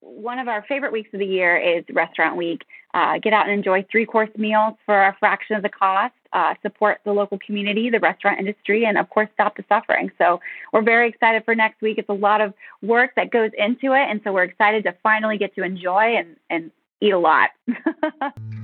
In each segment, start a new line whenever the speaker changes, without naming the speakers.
one of our favorite weeks of the year is Restaurant Week. Uh, get out and enjoy three course meals for a fraction of the cost. Uh, support the local community, the restaurant industry, and of course, stop the suffering. So, we're very excited for next week. It's a lot of work that goes into it. And so, we're excited to finally get to enjoy and, and eat a lot.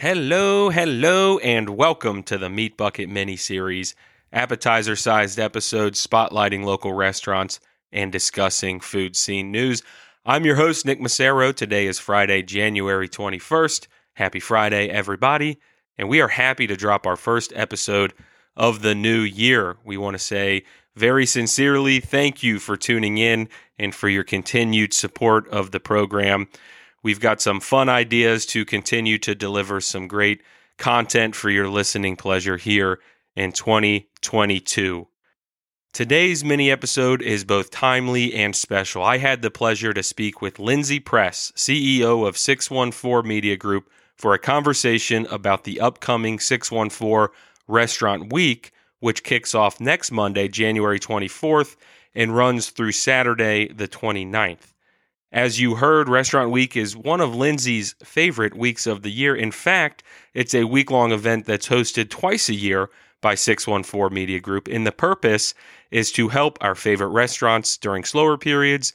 Hello, hello, and welcome to the Meat Bucket mini series, appetizer sized episodes spotlighting local restaurants and discussing food scene news. I'm your host, Nick Macero. Today is Friday, January 21st. Happy Friday, everybody. And we are happy to drop our first episode of the new year. We want to say very sincerely thank you for tuning in and for your continued support of the program. We've got some fun ideas to continue to deliver some great content for your listening pleasure here in 2022. Today's mini episode is both timely and special. I had the pleasure to speak with Lindsay Press, CEO of 614 Media Group, for a conversation about the upcoming 614 Restaurant Week, which kicks off next Monday, January 24th, and runs through Saturday, the 29th. As you heard, Restaurant Week is one of Lindsay's favorite weeks of the year. In fact, it's a week long event that's hosted twice a year by 614 Media Group. And the purpose is to help our favorite restaurants during slower periods,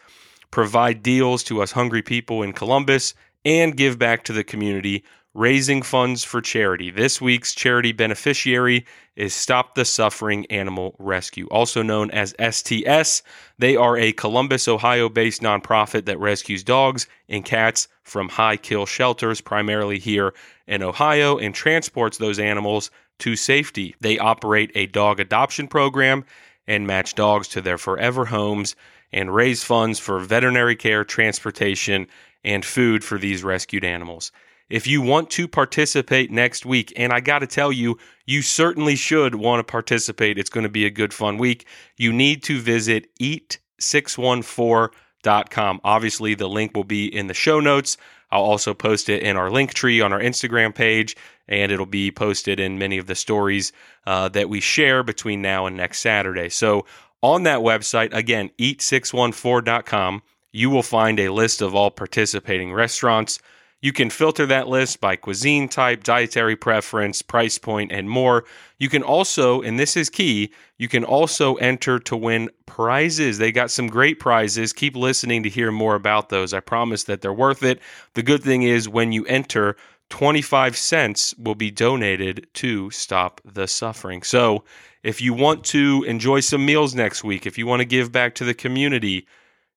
provide deals to us hungry people in Columbus, and give back to the community raising funds for charity. This week's charity beneficiary is Stop the Suffering Animal Rescue, also known as STS. They are a Columbus, Ohio based nonprofit that rescues dogs and cats from high kill shelters, primarily here in Ohio, and transports those animals to safety. They operate a dog adoption program and match dogs to their forever homes and raise funds for veterinary care, transportation, and food for these rescued animals. If you want to participate next week, and I got to tell you, you certainly should want to participate. It's going to be a good, fun week. You need to visit eat614.com. Obviously, the link will be in the show notes. I'll also post it in our link tree on our Instagram page, and it'll be posted in many of the stories uh, that we share between now and next Saturday. So, on that website, again, eat614.com, you will find a list of all participating restaurants you can filter that list by cuisine type, dietary preference, price point, and more. You can also, and this is key, you can also enter to win prizes. They got some great prizes. Keep listening to hear more about those. I promise that they're worth it. The good thing is, when you enter, 25 cents will be donated to Stop the Suffering. So, if you want to enjoy some meals next week, if you want to give back to the community,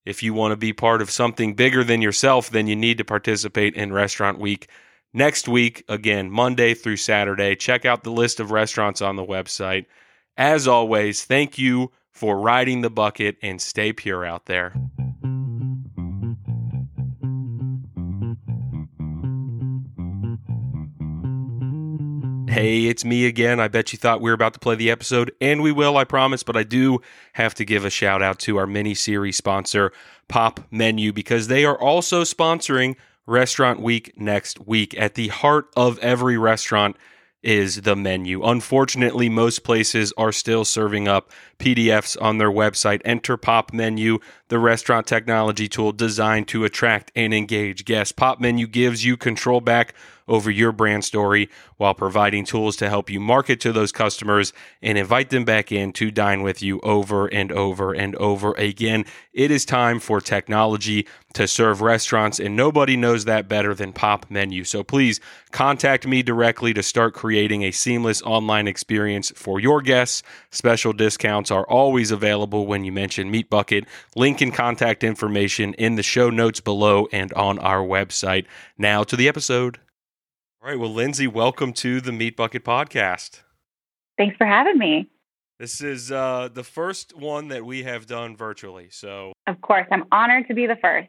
if you want to be part of something bigger than yourself, then you need to participate in Restaurant Week. Next week, again, Monday through Saturday. Check out the list of restaurants on the website. As always, thank you for riding the bucket and stay pure out there. Hey, mm-hmm. it's me again. I bet you thought we were about to play the episode, and we will, I promise. But I do have to give a shout out to our mini series sponsor, Pop Menu, because they are also sponsoring Restaurant Week next week. At the heart of every restaurant is the menu. Unfortunately, most places are still serving up PDFs on their website. Enter Popmenu, the restaurant technology tool designed to attract and engage guests. Popmenu gives you control back over your brand story while providing tools to help you market to those customers and invite them back in to dine with you over and over and over again. It is time for technology to serve restaurants, and nobody knows that better than Popmenu. So please contact me directly to start creating a seamless online experience for your guests. Special discounts are always available when you mention Meat Bucket. Link and contact information in the show notes below and on our website. Now to the episode. All right. Well, Lindsay, welcome to the Meat Bucket Podcast.
Thanks for having me.
This is uh, the first one that we have done virtually. So,
of course, I'm honored to be the first,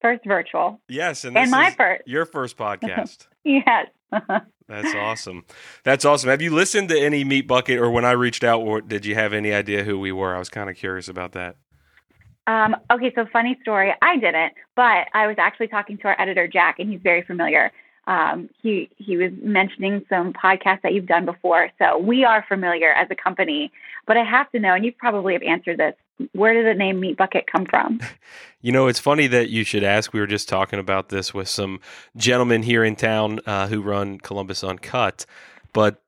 first virtual.
Yes,
and, and my first,
your first podcast.
yes.
That's awesome. That's awesome. Have you listened to any Meat Bucket, or when I reached out, did you have any idea who we were? I was kind of curious about that.
Um, okay, so funny story. I didn't, but I was actually talking to our editor Jack, and he's very familiar. Um, he he was mentioning some podcasts that you've done before, so we are familiar as a company. But I have to know, and you probably have answered this: where did the name Meat Bucket come from?
You know, it's funny that you should ask. We were just talking about this with some gentlemen here in town uh, who run Columbus Uncut, but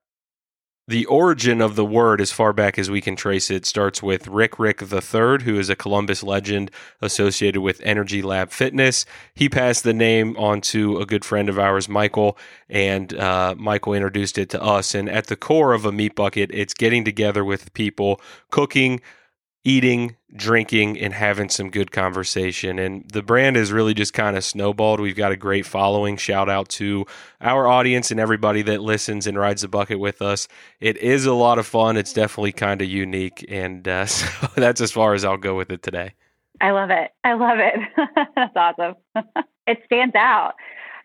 the origin of the word, as far back as we can trace it, starts with Rick Rick III, who is a Columbus legend associated with Energy Lab Fitness. He passed the name on to a good friend of ours, Michael, and uh, Michael introduced it to us. And at the core of a meat bucket, it's getting together with people, cooking, eating, drinking, and having some good conversation. And the brand has really just kind of snowballed. We've got a great following. Shout out to our audience and everybody that listens and rides the bucket with us. It is a lot of fun. It's definitely kind of unique. And uh, so that's as far as I'll go with it today.
I love it. I love it. that's awesome. it stands out.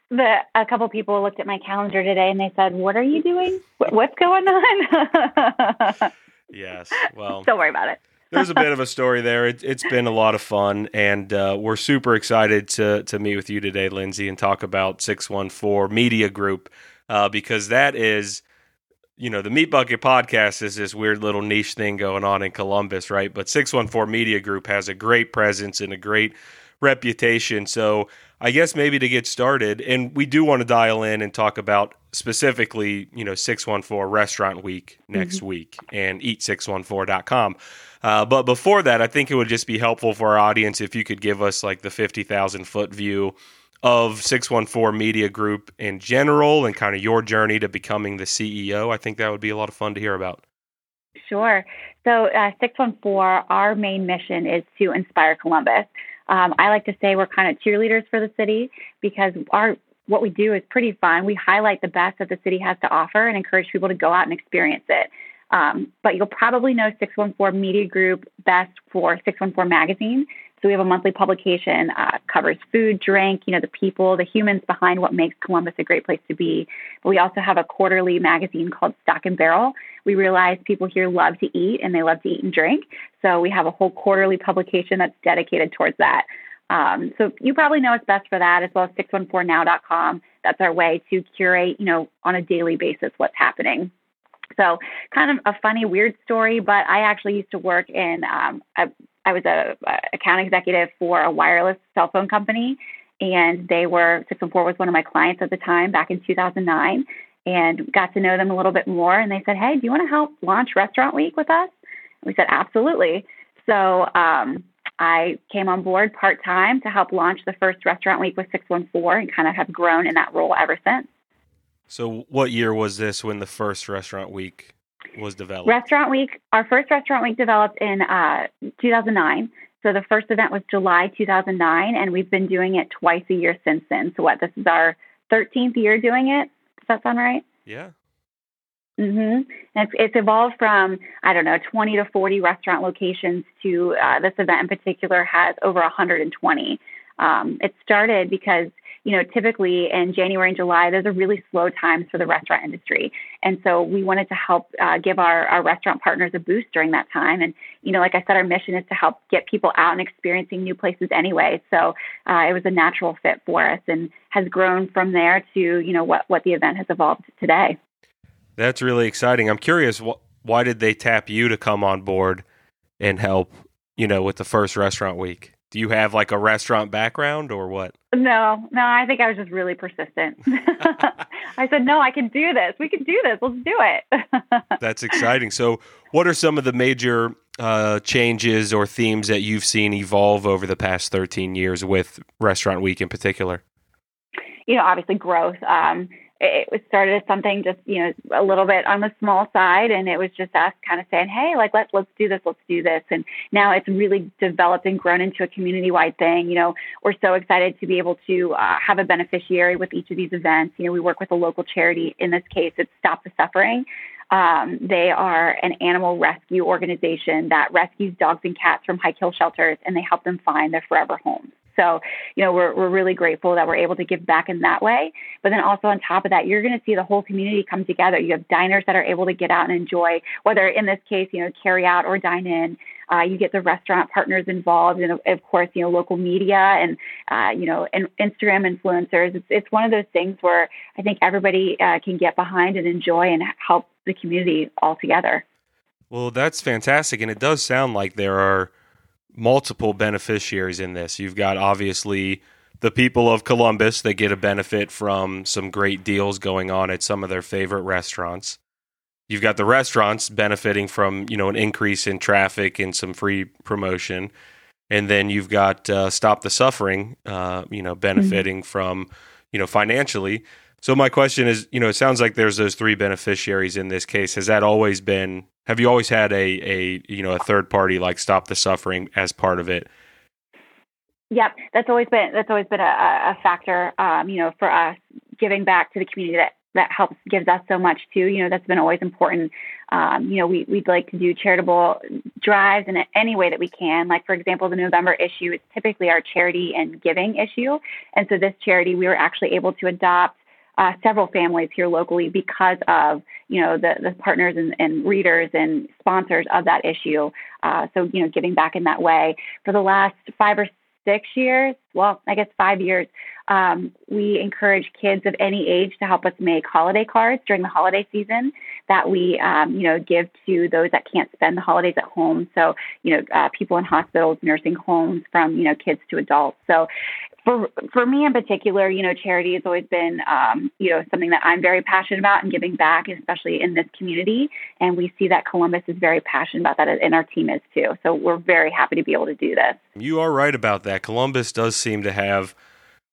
The, a couple people looked at my calendar today and they said, "What are you doing? What's going on?"
yes. Well,
don't worry about it
there's a bit of a story there. It, has been a lot of fun, and uh, we're super excited to to meet with you today, Lindsay, and talk about Six One Four Media Group uh, because that is, you know, the Meat Bucket Podcast is this weird little niche thing going on in Columbus, right? But Six One Four Media Group has a great presence and a great reputation. So I guess maybe to get started, and we do want to dial in and talk about specifically, you know, 614 Restaurant Week next mm-hmm. week and eat614.com. Uh, but before that, I think it would just be helpful for our audience if you could give us like the 50,000 foot view of 614 Media Group in general and kind of your journey to becoming the CEO. I think that would be a lot of fun to hear about.
Sure. So, uh, 614, our main mission is to inspire Columbus. Um, I like to say we're kind of cheerleaders for the city because our what we do is pretty fun. We highlight the best that the city has to offer and encourage people to go out and experience it. Um, but you'll probably know 614 Media Group best for 614 Magazine. So we have a monthly publication, uh, covers food, drink, you know, the people, the humans behind what makes Columbus a great place to be. But we also have a quarterly magazine called Stock and Barrel. We realize people here love to eat and they love to eat and drink. So we have a whole quarterly publication that's dedicated towards that. Um, so you probably know us best for that, as well as 614now.com. That's our way to curate, you know, on a daily basis what's happening. So, kind of a funny, weird story, but I actually used to work in, um, a, I was a, a account executive for a wireless cell phone company, and they were 614 was one of my clients at the time back in 2009, and got to know them a little bit more. And they said, "Hey, do you want to help launch Restaurant Week with us?" And we said, "Absolutely." So um, I came on board part time to help launch the first Restaurant Week with 614, and kind of have grown in that role ever since.
So, what year was this when the first restaurant week was developed?
Restaurant week, our first restaurant week developed in uh, 2009. So, the first event was July 2009, and we've been doing it twice a year since then. So, what, this is our 13th year doing it? Does that sound right?
Yeah.
Mm-hmm. It's, it's evolved from, I don't know, 20 to 40 restaurant locations to uh, this event in particular has over 120. Um, it started because you know, typically in January and July, those are really slow times for the restaurant industry. And so we wanted to help uh, give our, our restaurant partners a boost during that time. And, you know, like I said, our mission is to help get people out and experiencing new places anyway. So uh, it was a natural fit for us and has grown from there to, you know, what, what the event has evolved today.
That's really exciting. I'm curious, wh- why did they tap you to come on board and help, you know, with the first restaurant week? Do you have like a restaurant background or what?
No, no, I think I was just really persistent. I said, no, I can do this. We can do this. Let's do it.
That's exciting. So, what are some of the major uh, changes or themes that you've seen evolve over the past 13 years with Restaurant Week in particular?
You know, obviously growth. Um, it was started as something just you know a little bit on the small side and it was just us kind of saying hey like let's let's do this let's do this. And now it's really developed and grown into a community wide thing. You know we're so excited to be able to uh, have a beneficiary with each of these events. You know we work with a local charity. In this case it's stop the suffering. Um, they are an animal rescue organization that rescues dogs and cats from high kill shelters and they help them find their forever homes So, you know, we're, we're really grateful that we're able to give back in that way. But then also on top of that, you're going to see the whole community come together. You have diners that are able to get out and enjoy, whether in this case, you know, carry out or dine in. Uh, you get the restaurant partners involved, and of course, you know, local media and uh, you know, and Instagram influencers. It's it's one of those things where I think everybody uh, can get behind and enjoy and help the community all together.
Well, that's fantastic, and it does sound like there are multiple beneficiaries in this. You've got obviously the people of Columbus that get a benefit from some great deals going on at some of their favorite restaurants. You've got the restaurants benefiting from you know an increase in traffic and some free promotion, and then you've got uh, Stop the Suffering, uh, you know, benefiting mm-hmm. from you know financially. So my question is, you know, it sounds like there's those three beneficiaries in this case. Has that always been? Have you always had a a you know a third party like Stop the Suffering as part of it?
Yep, that's always been that's always been a, a factor. Um, you know, for us giving back to the community that that helps gives us so much too. You know, that's been always important. Um, you know, we, we'd like to do charitable drives in any way that we can. Like, for example, the November issue is typically our charity and giving issue. And so this charity, we were actually able to adopt uh, several families here locally because of you know the, the partners and, and readers and sponsors of that issue. Uh, so you know, giving back in that way for the last five or six years, well, I guess five years, um, we encourage kids of any age to help us make holiday cards during the holiday season that we, um, you know, give to those that can't spend the holidays at home. So, you know, uh, people in hospitals, nursing homes, from you know kids to adults. So, for for me in particular, you know, charity has always been, um, you know, something that I'm very passionate about and giving back, especially in this community. And we see that Columbus is very passionate about that, and our team is too. So we're very happy to be able to do this.
You are right about that. Columbus does seem to have.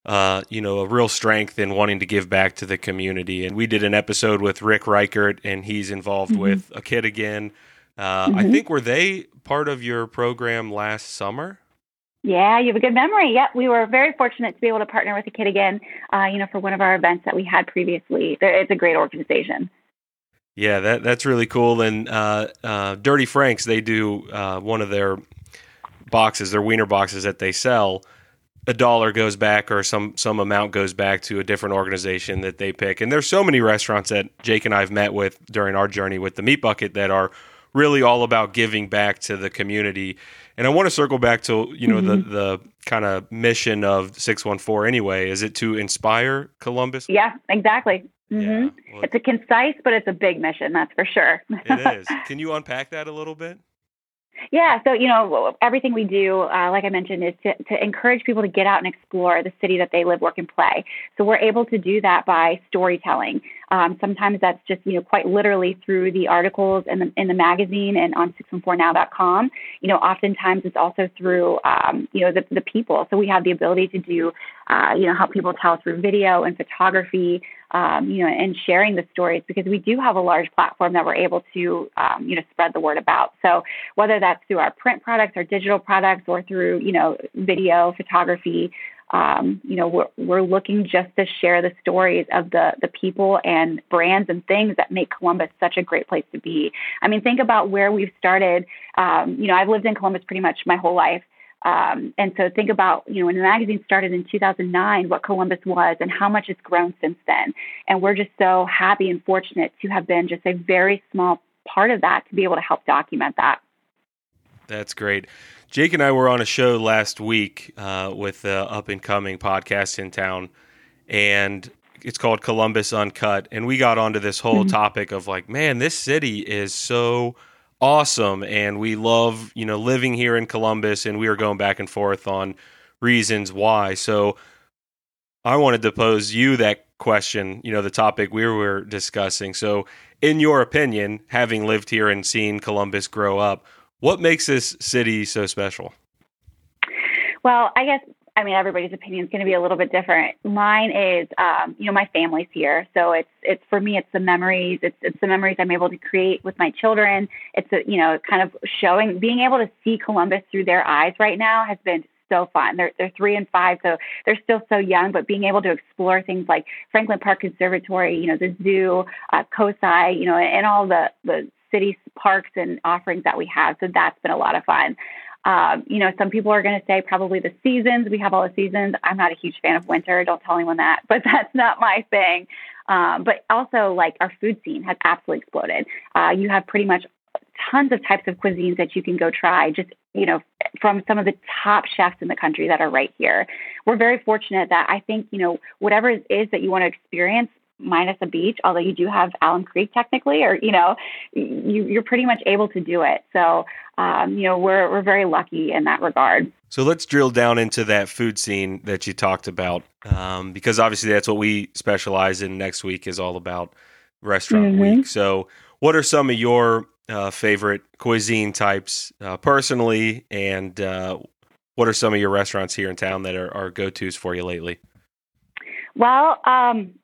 Uh, you know, a real strength in wanting to give back to the community. And we did an episode with Rick Reichert, and he's involved mm-hmm. with a kid again. Uh, mm-hmm. I think were they part of your program last summer?
Yeah, you have a good memory. Yep, we were very fortunate to be able to partner with the Kid again. Uh, you know, for one of our events that we had previously. It's a great organization.
Yeah, that that's really cool. And uh, uh, Dirty Franks, they do uh, one of their boxes, their wiener boxes that they sell. A dollar goes back, or some some amount goes back to a different organization that they pick. And there's so many restaurants that Jake and I've met with during our journey with the Meat Bucket that are really all about giving back to the community and I want to circle back to you know mm-hmm. the the kind of mission of six one four. Anyway, is it to inspire Columbus?
Yeah, exactly. Mm-hmm. Yeah, well, it's a concise, but it's a big mission. That's for sure.
it is. Can you unpack that a little bit?
Yeah, so you know everything we do, uh, like I mentioned, is to, to encourage people to get out and explore the city that they live, work, and play. So we're able to do that by storytelling. Um, sometimes that's just you know quite literally through the articles in the in the magazine and on 614now.com. You know, oftentimes it's also through um, you know the the people. So we have the ability to do uh, you know help people tell through video and photography um, you know, and sharing the stories because we do have a large platform that we're able to, um, you know, spread the word about. So whether that's through our print products, our digital products, or through, you know, video, photography, um, you know, we're, we're looking just to share the stories of the, the people and brands and things that make Columbus such a great place to be. I mean, think about where we've started. Um, you know, I've lived in Columbus pretty much my whole life. Um, and so think about, you know, when the magazine started in 2009, what Columbus was and how much it's grown since then. And we're just so happy and fortunate to have been just a very small part of that to be able to help document that.
That's great. Jake and I were on a show last week uh, with the up and coming podcast in town, and it's called Columbus Uncut. And we got onto this whole mm-hmm. topic of like, man, this city is so awesome and we love you know living here in Columbus and we were going back and forth on reasons why so I wanted to pose you that question you know the topic we were discussing so in your opinion having lived here and seen Columbus grow up what makes this city so special
well I guess I mean, everybody's opinion is going to be a little bit different. Mine is, um, you know, my family's here, so it's it's for me, it's the memories, it's it's the memories I'm able to create with my children. It's a, you know, kind of showing, being able to see Columbus through their eyes right now has been so fun. They're they're three and five, so they're still so young. But being able to explore things like Franklin Park Conservatory, you know, the zoo, uh, COSI, you know, and all the the city parks and offerings that we have. So that's been a lot of fun. Um, you know, some people are going to say probably the seasons. We have all the seasons. I'm not a huge fan of winter. Don't tell anyone that, but that's not my thing. Um, but also, like our food scene has absolutely exploded. Uh, you have pretty much tons of types of cuisines that you can go try. Just you know, from some of the top chefs in the country that are right here. We're very fortunate that I think you know whatever it is that you want to experience minus a beach, although you do have Alum Creek technically, or you know, you, you're pretty much able to do it. So, um, you know, we're we're very lucky in that regard.
So let's drill down into that food scene that you talked about, um, because obviously that's what we specialize in. Next week is all about restaurant mm-hmm. week. So, what are some of your uh, favorite cuisine types uh, personally, and uh, what are some of your restaurants here in town that are, are go tos for you lately?
Well, um,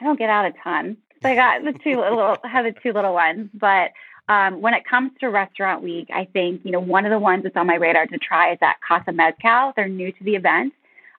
I don't get out a ton. So I got the two little, have the two little ones. But um, when it comes to Restaurant Week, I think you know one of the ones that's on my radar to try is at Casa Mezcal. They're new to the event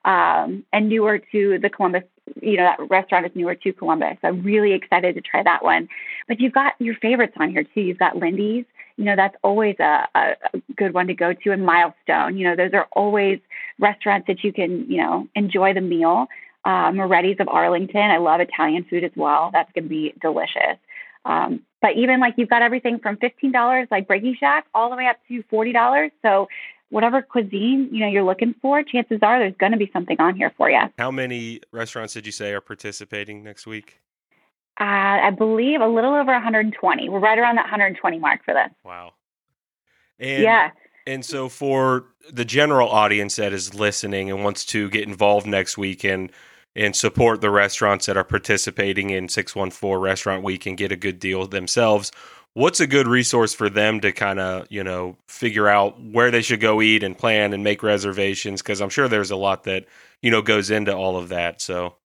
um, and newer to the Columbus. You know that restaurant is newer to Columbus. So I'm really excited to try that one. But you've got your favorites on here too. You've got Lindy's. You know that's always a, a, a good one to go to. And Milestone. You know those are always restaurants that you can you know enjoy the meal uh, Moretti's of Arlington. I love Italian food as well. That's going to be delicious. Um, but even like you've got everything from $15 like Breaking Shack all the way up to $40. So whatever cuisine you know you're looking for, chances are there's going to be something on here for you.
How many restaurants did you say are participating next week?
Uh, I believe a little over 120. We're right around that 120 mark for this.
Wow. And, yeah. And so for the general audience that is listening and wants to get involved next week and and support the restaurants that are participating in 614 Restaurant Week and get a good deal themselves. What's a good resource for them to kind of, you know, figure out where they should go eat and plan and make reservations? Because I'm sure there's a lot that, you know, goes into all of that. So,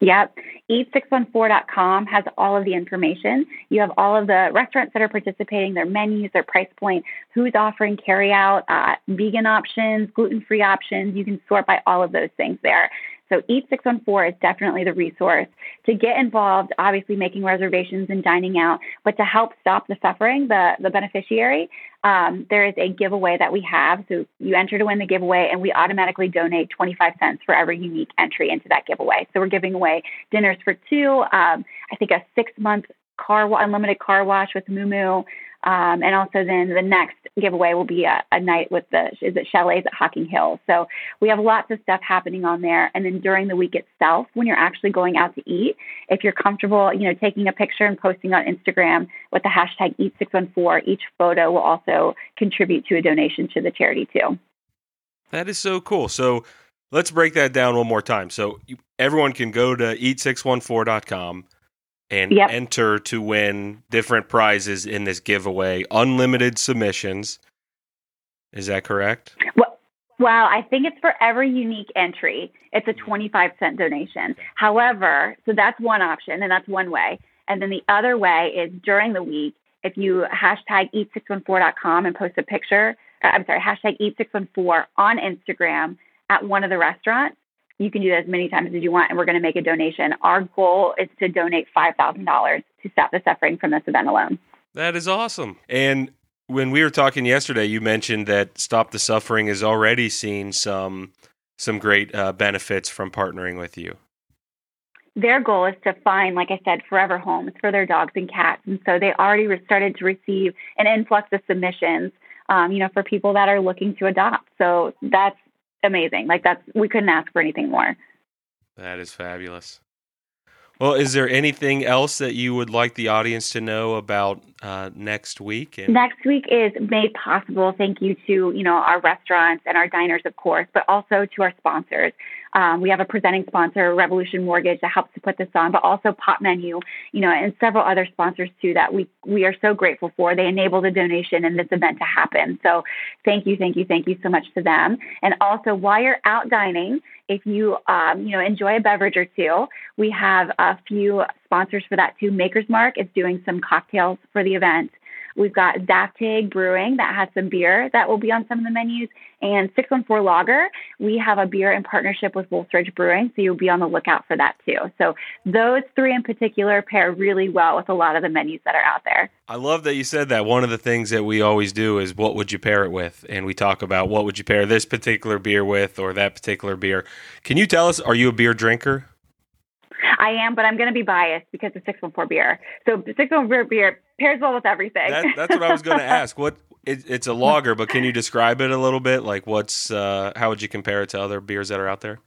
Yep. Eat614.com has all of the information. You have all of the restaurants that are participating, their menus, their price point, who's offering carry out, uh, vegan options, gluten free options. You can sort by all of those things there. So Eat 614 is definitely the resource to get involved, obviously making reservations and dining out, but to help stop the suffering, the, the beneficiary, um, there is a giveaway that we have. So you enter to win the giveaway and we automatically donate 25 cents for every unique entry into that giveaway. So we're giving away dinners for two, um, I think a six month car unlimited car wash with Moo um, and also then the next giveaway will be a, a, night with the is it chalets at Hocking Hills. So we have lots of stuff happening on there. And then during the week itself, when you're actually going out to eat, if you're comfortable, you know, taking a picture and posting on Instagram with the hashtag Eat614, each photo will also contribute to a donation to the charity too.
That is so cool. So let's break that down one more time. So everyone can go to eat614.com and yep. enter to win different prizes in this giveaway. Unlimited submissions. Is that correct?
Well, well, I think it's for every unique entry. It's a 25 cent donation. However, so that's one option and that's one way. And then the other way is during the week, if you hashtag eat614.com and post a picture, uh, I'm sorry, hashtag eat614 on Instagram at one of the restaurants, you can do that as many times as you want, and we're going to make a donation. Our goal is to donate $5,000 to stop the suffering from this event alone.
That is awesome. And when we were talking yesterday, you mentioned that Stop the Suffering has already seen some some great uh, benefits from partnering with you.
Their goal is to find, like I said, forever homes for their dogs and cats, and so they already started to receive an influx of submissions. Um, you know, for people that are looking to adopt. So that's amazing. Like that's we couldn't ask for anything more.
That is fabulous. Well, is there anything else that you would like the audience to know about uh, next week?
And- next week is made possible thank you to you know our restaurants and our diners, of course, but also to our sponsors. Um, we have a presenting sponsor, Revolution Mortgage, that helps to put this on, but also Popmenu, you know, and several other sponsors too that we we are so grateful for. They enable the donation and this event to happen. So thank you, thank you, thank you so much to them. And also, while you're out dining, if you um, you know enjoy a beverage or two, we have a few sponsors for that too. Maker's Mark is doing some cocktails for the event. We've got Zaftig Brewing that has some beer that will be on some of the menus, and 614 Lager. We have a beer in partnership with Wolf's Ridge Brewing, so you'll be on the lookout for that too. So those three in particular pair really well with a lot of the menus that are out there.
I love that you said that. One of the things that we always do is what would you pair it with? And we talk about what would you pair this particular beer with or that particular beer. Can you tell us, are you a beer drinker?
I am, but I'm going to be biased because it's 614 beer. So 614 beer pairs well with everything.
That, that's what I was going to ask. What it, it's a lager, but can you describe it a little bit? Like, what's uh, how would you compare it to other beers that are out there?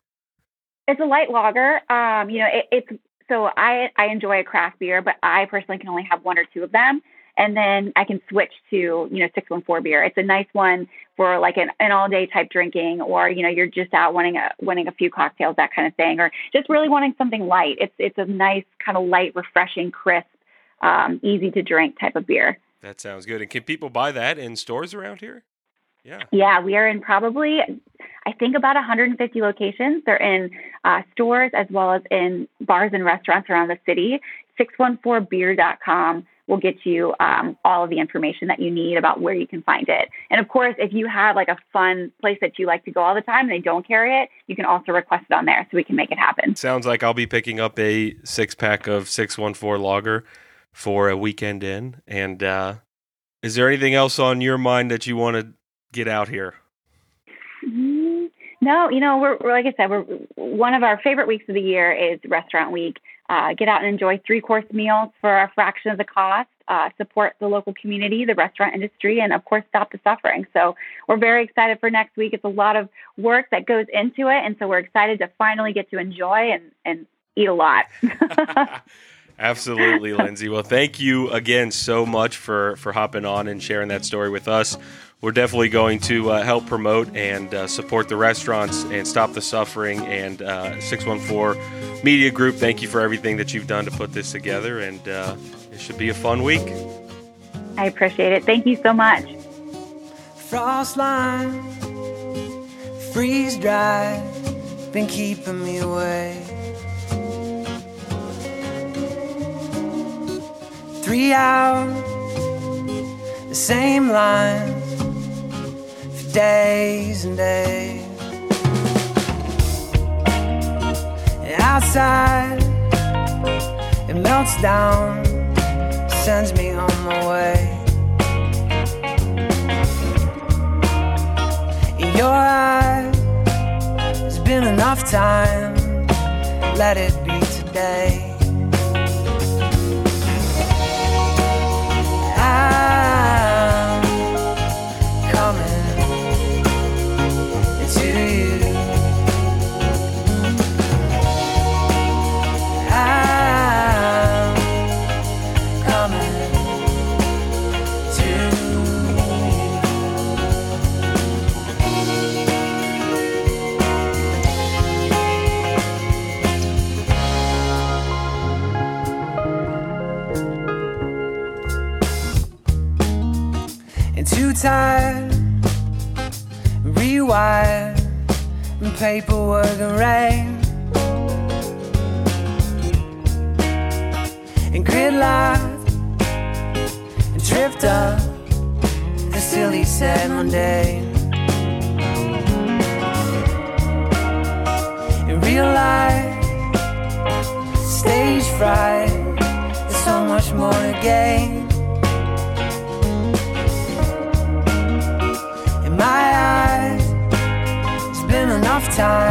It's a light lager. Um, you know, it, it's so I I enjoy a craft beer, but I personally can only have one or two of them, and then I can switch to you know 614 beer. It's a nice one for like an, an all day type drinking, or you know you're just out wanting a wanting a few cocktails, that kind of thing, or just really wanting something light. It's it's a nice kind of light, refreshing, crisp, um, easy to drink type of beer.
That sounds good. And can people buy that in stores around here?
Yeah. Yeah, we are in probably, I think, about 150 locations. They're in uh, stores as well as in bars and restaurants around the city. 614beer.com will get you um, all of the information that you need about where you can find it. And of course, if you have like a fun place that you like to go all the time and they don't carry it, you can also request it on there so we can make it happen.
Sounds like I'll be picking up a six pack of 614 lager for a weekend in. And uh, is there anything else on your mind that you want to get out here?
Mm-hmm. No, you know, we're, we're, like I said, we're one of our favorite weeks of the year is Restaurant Week. Uh, get out and enjoy three course meals for a fraction of the cost. Uh, support the local community, the restaurant industry, and of course, stop the suffering. So we're very excited for next week. It's a lot of work that goes into it, and so we're excited to finally get to enjoy and and eat a lot.
Absolutely, Lindsay. Well, thank you again so much for for hopping on and sharing that story with us. We're definitely going to uh, help promote and uh, support the restaurants and stop the suffering. And uh, 614 Media Group, thank you for everything that you've done to put this together. And uh, it should be a fun week.
I appreciate it. Thank you so much.
Frost line, freeze dry, been keeping me away. Three hours, the same lines for days and days. And outside, it melts down, sends me on my way. In your eyes, there's been enough time, let it be today. Tired, rewired, and paperwork and rain. And grid lines, and drift up the silly sad mundane. Real life, stage fright, there's so much more to gain. Time.